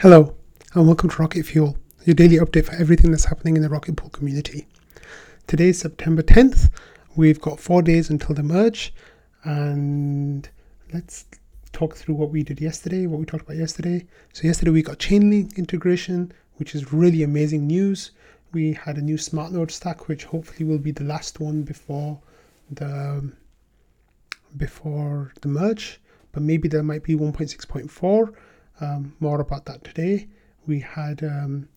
Hello, and welcome to Rocket Fuel, your daily update for everything that's happening in the Rocket Pool community. Today is September 10th. We've got four days until the merge, and let's talk through what we did yesterday, what we talked about yesterday. So, yesterday we got Chainlink integration, which is really amazing news. We had a new smart node stack, which hopefully will be the last one before the before the merge, but maybe there might be 1.6.4 um, more about that today. We had um,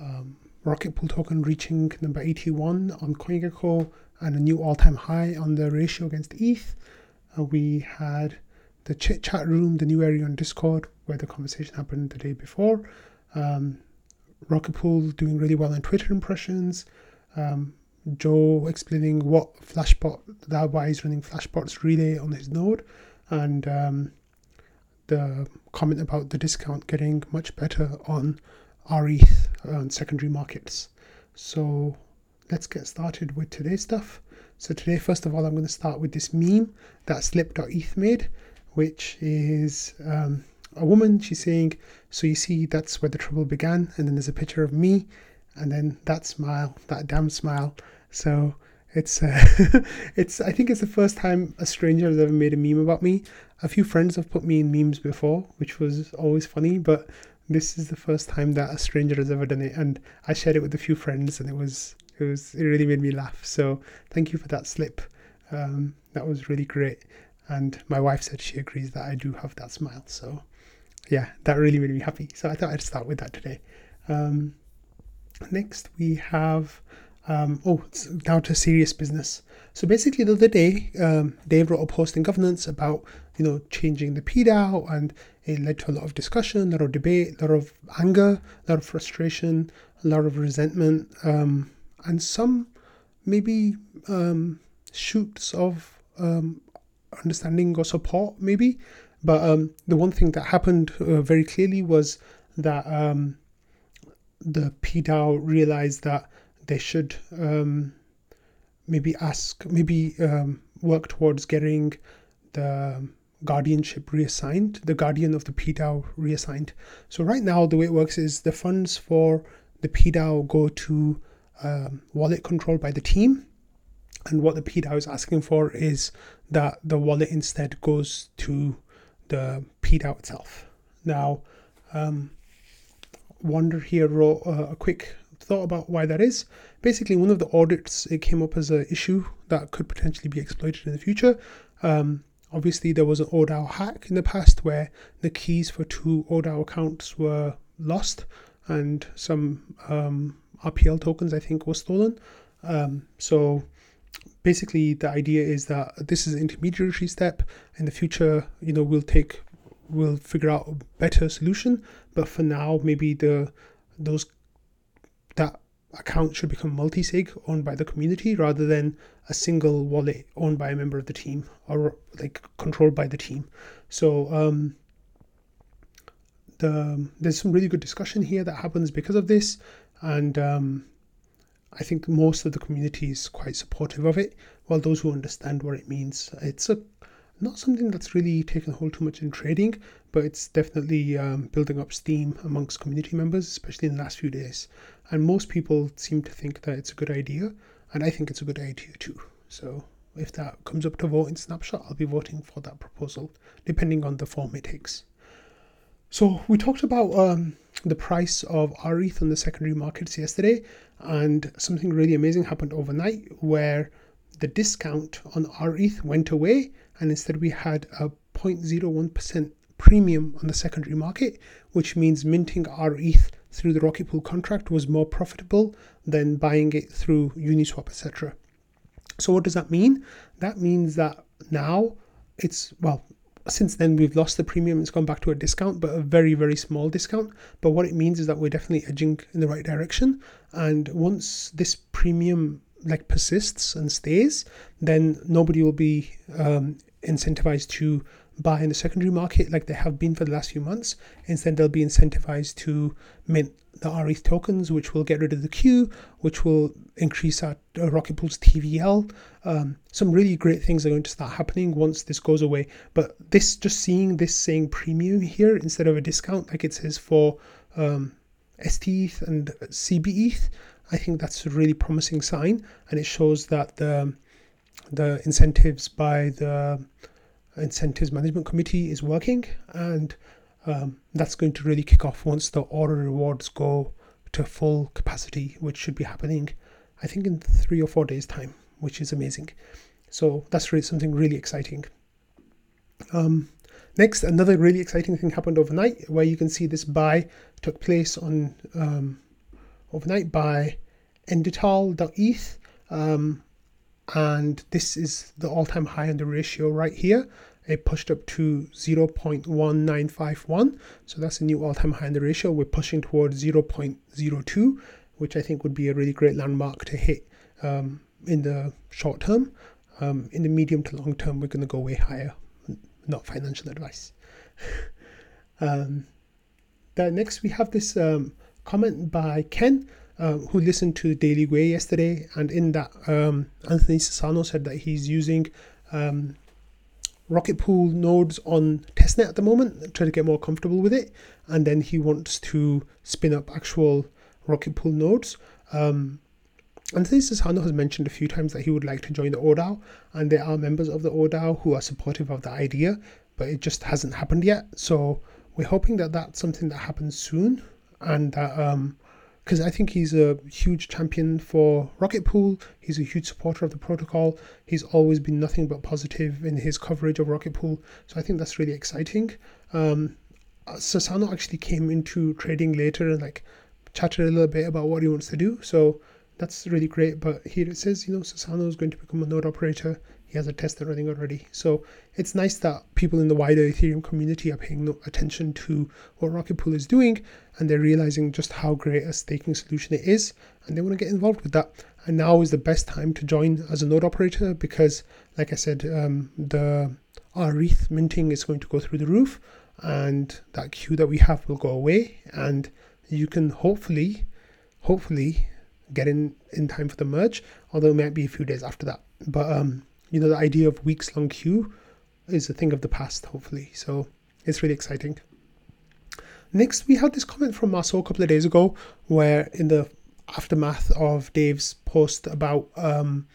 um, Rocket Pool token reaching number 81 on CoinGecko and a new all time high on the ratio against ETH. Uh, we had the chit chat room, the new area on Discord where the conversation happened the day before. Um, Rocket Pool doing really well in Twitter impressions. Um, Joe explaining what Flashbot, that why he's running Flashbot's relay on his node, and um, the comment about the discount getting much better on RETH on secondary markets. So let's get started with today's stuff. So today, first of all, I'm going to start with this meme that slip.eth made, which is um, a woman. She's saying, "So you see, that's where the trouble began." And then there's a picture of me, and then that smile, that damn smile. So it's uh, it's I think it's the first time a stranger has ever made a meme about me. A few friends have put me in memes before, which was always funny, but this is the first time that a stranger has ever done it, and I shared it with a few friends, and it was it was it really made me laugh. So thank you for that slip. Um, that was really great, and my wife said she agrees that I do have that smile. So yeah, that really made me happy. So I thought I'd start with that today. Um, next we have um, oh, it's down to serious business. So basically, the other day, um, Dave wrote a post in governance about you know changing the PDAO, and it led to a lot of discussion, a lot of debate, a lot of anger, a lot of frustration, a lot of resentment, um, and some maybe um, shoots of um, understanding or support, maybe. But um, the one thing that happened uh, very clearly was that the PDAO realized that they should um, maybe ask, maybe um, work towards getting the guardianship reassigned, the guardian of the PDAO reassigned. So right now, the way it works is the funds for the PDAO go to um, wallet controlled by the team. And what the PDAO is asking for is that the wallet instead goes to the PDAO itself. Now, um, Wander here wrote uh, a quick thought about why that is. Basically, one of the audits it came up as an issue that could potentially be exploited in the future. Um, obviously, there was an ODAO hack in the past where the keys for two ODAO accounts were lost and some um, RPL tokens, I think, were stolen. Um, so basically, the idea is that this is an intermediary step. In the future, you know, we'll take we'll figure out a better solution. But for now, maybe the those account should become multi-sig owned by the community rather than a single wallet owned by a member of the team or like controlled by the team. So um, the there's some really good discussion here that happens because of this and um, I think most of the community is quite supportive of it while those who understand what it means it's a not something that's really taken hold too much in trading but it's definitely um, building up steam amongst community members especially in the last few days and most people seem to think that it's a good idea, and I think it's a good idea too. So if that comes up to vote in Snapshot, I'll be voting for that proposal, depending on the form it takes. So we talked about um, the price of RETH on the secondary markets yesterday, and something really amazing happened overnight where the discount on RETH went away, and instead we had a 0.01% premium on the secondary market, which means minting RETH through the Rocket Pool contract was more profitable than buying it through Uniswap, etc. So what does that mean? That means that now it's well since then we've lost the premium it's gone back to a discount but a very very small discount but what it means is that we're definitely edging in the right direction and once this premium like persists and stays then nobody will be um, incentivized to buy in the secondary market like they have been for the last few months. Instead, they'll be incentivized to mint the RETH tokens, which will get rid of the queue, which will increase our Rocket Pool's TVL. Um, some really great things are going to start happening once this goes away. But this, just seeing this saying premium here instead of a discount, like it says for um, STETH and CBETH, I think that's a really promising sign, and it shows that the the incentives by the incentives management committee is working, and um, that's going to really kick off once the order rewards go to full capacity, which should be happening, I think, in three or four days' time, which is amazing. So that's really something really exciting. Um, next, another really exciting thing happened overnight, where you can see this buy took place on um, overnight by Endital.eth. Um, and this is the all-time high on the ratio right here it pushed up to 0.1951 so that's a new all-time high in the ratio. We're pushing towards 0.02 which i think would be a really great landmark to hit um, in the short term. Um, in the medium to long term we're going to go way higher not financial advice. Um, next we have this um, comment by ken uh, who listened to Daily Gwei yesterday, and in that, um, Anthony Sassano said that he's using um, Rocket Pool nodes on testnet at the moment, try to get more comfortable with it, and then he wants to spin up actual Rocket Pool nodes. Um, is Sassano has mentioned a few times that he would like to join the ODAO, and there are members of the ODAO who are supportive of the idea, but it just hasn't happened yet. So we're hoping that that's something that happens soon, and that um, because I think he's a huge champion for Rocket Pool. He's a huge supporter of the protocol. He's always been nothing but positive in his coverage of Rocket Pool. So I think that's really exciting. Um, Sassano actually came into trading later and like chatted a little bit about what he wants to do. So that's really great. But here it says, you know, Sassano is going to become a node operator he has a test running already. So it's nice that people in the wider Ethereum community are paying attention to what Rocket Pool is doing and they're realizing just how great a staking solution it is and they want to get involved with that. And now is the best time to join as a node operator because, like I said, um, the RETH minting is going to go through the roof and that queue that we have will go away and you can hopefully, hopefully get in in time for the merge, although it might be a few days after that. But um, you know, the idea of weeks long queue is a thing of the past, hopefully. So it's really exciting. Next, we had this comment from Marceau a couple of days ago, where in the aftermath of Dave's post about um,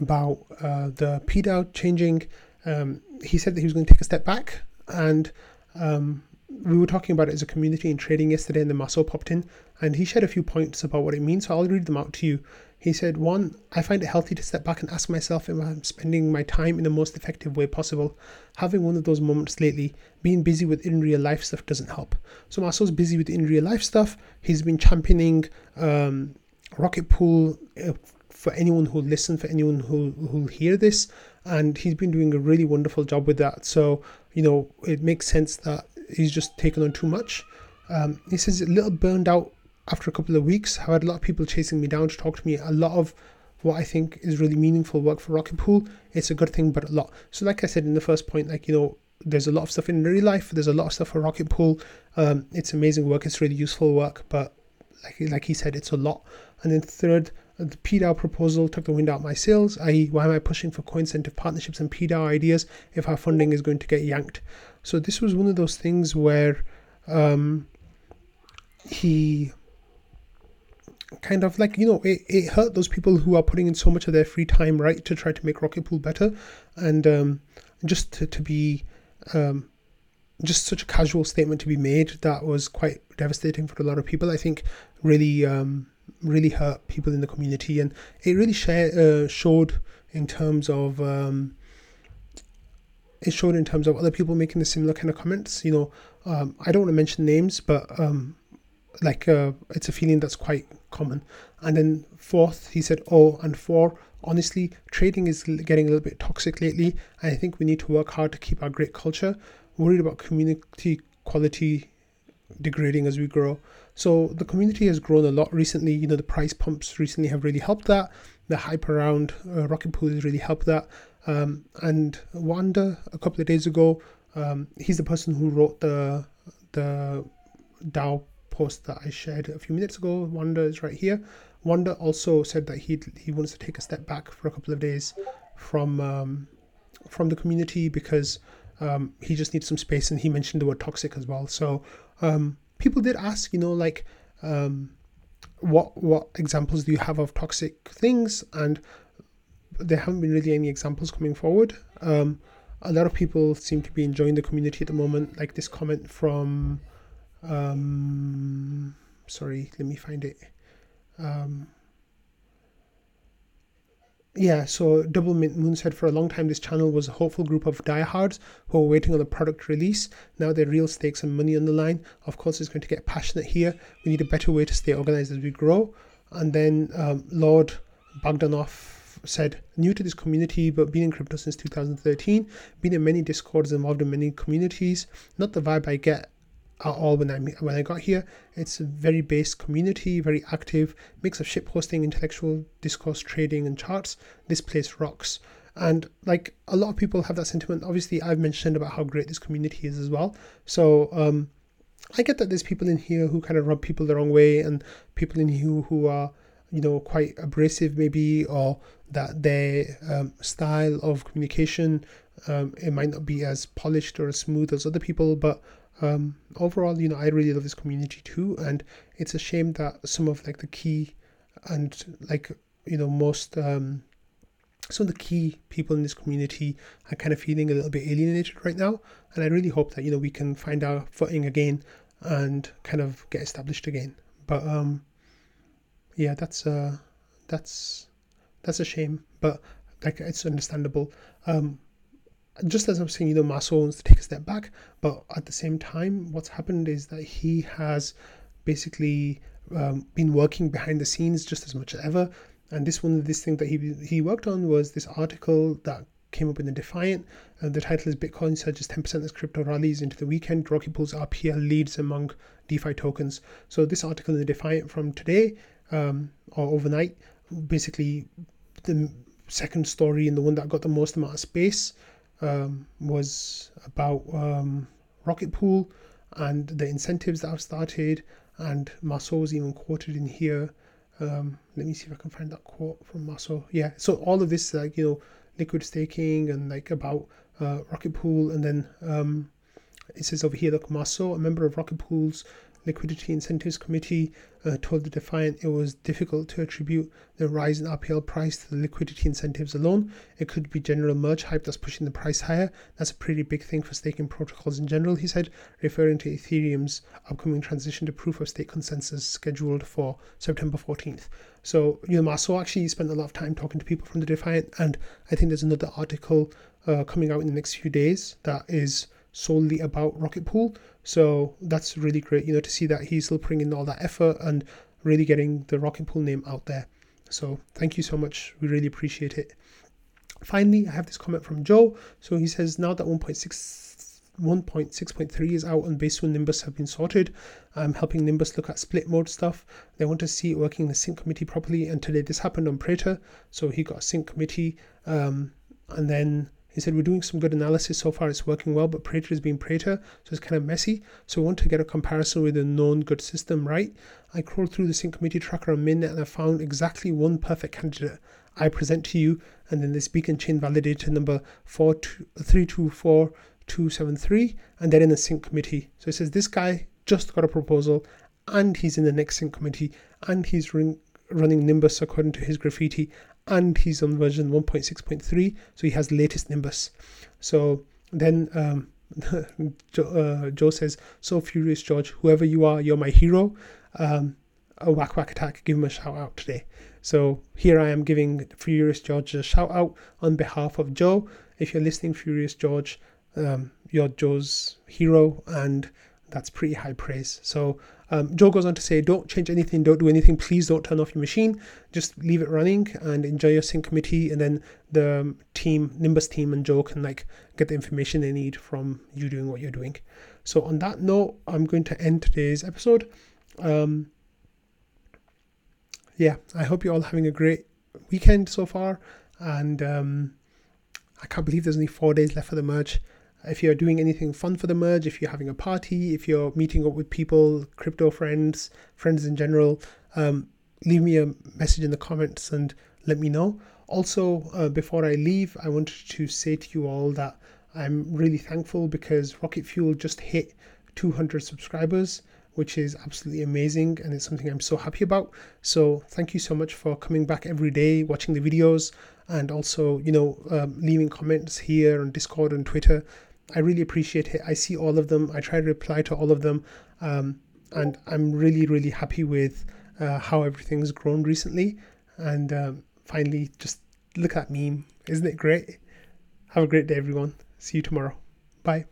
about uh, the PDAO changing, um, he said that he was going to take a step back, and um, we were talking about it as a community in trading yesterday, and then Marceau popped in, and he shared a few points about what it means. So I'll read them out to you. He said, One, I find it healthy to step back and ask myself if I'm spending my time in the most effective way possible. Having one of those moments lately, being busy with in real life stuff doesn't help. So Marceau's busy with in real life stuff. He's been championing um, Rocket Pool uh, for anyone who'll listen, for anyone who who'll hear this, and he's been doing a really wonderful job with that. So you know, it makes sense that he's just taken on too much. Um, he says a little burned out after a couple of weeks, I had a lot of people chasing me down to talk to me. A lot of what I think is really meaningful work for Rocket Pool. It's a good thing, but a lot. So, like I said in the first point, like you know, there's a lot of stuff in real life. There's a lot of stuff for Rocket Pool. Um, it's amazing work. It's really useful work, but like like he said, it's a lot. And then third, the PDAO proposal took the wind out my sails. I.e., why am I pushing for co-incentive partnerships and PDAO ideas if our funding is going to get yanked? So this was one of those things where um, he kind of like you know it, it hurt those people who are putting in so much of their free time right to try to make rocket pool better. And um, just to, to be um, just such a casual statement to be made that was quite devastating for a lot of people. I think really um, really hurt people in the community. And it really share, uh, showed in terms of um, it showed in terms of other people making the similar kind of comments you know. Um, i don't want to mention names but um, like uh, it's a feeling that's quite common. And then fourth, he said, oh, and four, honestly, trading is getting a little bit toxic lately. I think we need to work hard to keep our great culture. Worried about community quality degrading as we grow. So the community has grown a lot recently. You know, the price pumps recently have really helped that. The hype around uh, Rocket Pool has really helped that. Um, and Wanda, a couple of days ago, um, he's the person who wrote the the DAO post that I shared a few minutes ago. Wanda is right here. Wanda also said that he he wants to take a step back for a couple of days from um, from the community because um, he just needs some space, and he mentioned the word toxic as well. So um, people did ask, you know, like um, what what examples do you have of toxic things, and there haven't been really any examples coming forward. Um, a lot of people seem to be enjoying the community at the moment. Like this comment from, um, sorry, let me find it. Um, yeah, so Double Mint Moon said for a long time this channel was a hopeful group of diehards who were waiting on the product release. Now they're real stakes and money on the line. Of course, it's going to get passionate here. We need a better way to stay organized as we grow. And then um, Lord Bogdanov said, new to this community, but been in crypto since 2013, been in many discords, involved in many communities. Not the vibe I get at all when I when I got here. It's a very based community, very active, mix of ship hosting, intellectual discourse, trading, and charts. This place rocks. And like a lot of people have that sentiment. Obviously, I've mentioned about how great this community is as well. So um, I get that there's people in here who kind of rub people the wrong way, and people in here who are you know quite abrasive maybe or that their um, style of communication um, it might not be as polished or as smooth as other people but um, overall you know i really love this community too and it's a shame that some of like the key and like you know most um, some of the key people in this community are kind of feeling a little bit alienated right now and i really hope that you know we can find our footing again and kind of get established again but um yeah that's uh that's that's a shame, but like it's understandable. Um, just as I'm saying, you know, Marceau wants to take a step back, but at the same time, what's happened is that he has basically um, been working behind the scenes just as much as ever. And this one, this thing that he he worked on was this article that came up in the Defiant. Uh, the title is Bitcoin surges 10% as crypto rallies into the weekend. Rocket Pool's RPL leads among DeFi tokens. So this article in the Defiant from today um, or overnight basically the second story and the one that got the most amount of space um, was about um, Rocket Pool and the incentives that have started. And Marceau was even quoted in here. Um, let me see if I can find that quote from Marceau. Yeah, so all of this, like, you know, liquid staking and like about uh, Rocket Pool. And then um, it says over here, look, Marceau, a member of Rocket Pool's Liquidity Incentives Committee uh, told the Defiant it was difficult to attribute the rise in RPL price to the liquidity incentives alone. It could be general merge hype that's pushing the price higher. That's a pretty big thing for staking protocols in general, he said, referring to Ethereum's upcoming transition to proof of stake consensus scheduled for September 14th. So, you know, Marceau actually spent a lot of time talking to people from the Defiant, and I think there's another article uh, coming out in the next few days that is solely about Rocket Pool. So that's really great, you know, to see that he's still putting in all that effort and really getting the Rocket Pool name out there. So thank you so much. We really appreciate it. Finally, I have this comment from Joe. So he says now that 1.6 1.6.3 is out and Besu and Nimbus have been sorted. I'm helping Nimbus look at split mode stuff. They want to see it working in the sync committee properly. And today this happened on Prater. So he got a sync committee. Um, and then he said, We're doing some good analysis so far, it's working well, but Prater is being Prater, so it's kind of messy. So we want to get a comparison with a known good system, right? I crawled through the sync committee tracker on Mainnet and I found exactly one perfect candidate. I present to you, and then this beacon chain validator number 324273, and they're in the sync committee. So it says this guy just got a proposal, and he's in the next sync committee, and he's running Nimbus according to his graffiti, and he's on version 1.6.3 so he has latest nimbus. So then um, joe, uh, joe, says so furious george. Whoever you are you're my hero. Um, a whack whack attack. Give him a shout out today. So here i am giving furious george a shout out on behalf of joe. If you're listening furious george um, you're joe's hero and that's pretty high praise. So um, Joe goes on to say, don't change anything, don't do anything. Please don't turn off your machine. Just leave it running and enjoy your sync committee. And then the um, team, Nimbus team, and Joe can like get the information they need from you doing what you're doing. So on that note, I'm going to end today's episode. Um, yeah, I hope you're all having a great weekend so far, and um, I can't believe there's only four days left for the merge. If you're doing anything fun for the merge, if you're having a party, if you're meeting up with people, crypto friends, friends in general, um, leave me a message in the comments and let me know. Also, uh, before I leave, I wanted to say to you all that I'm really thankful because Rocket Fuel just hit 200 subscribers, which is absolutely amazing and it's something I'm so happy about. So, thank you so much for coming back every day, watching the videos, and also, you know, um, leaving comments here on Discord and Twitter. I really appreciate it. I see all of them, I try to reply to all of them, um, and I'm really, really happy with uh, how everything's grown recently. And um, finally, just look at meme. Isn't it great? Have a great day, everyone. See you tomorrow. Bye.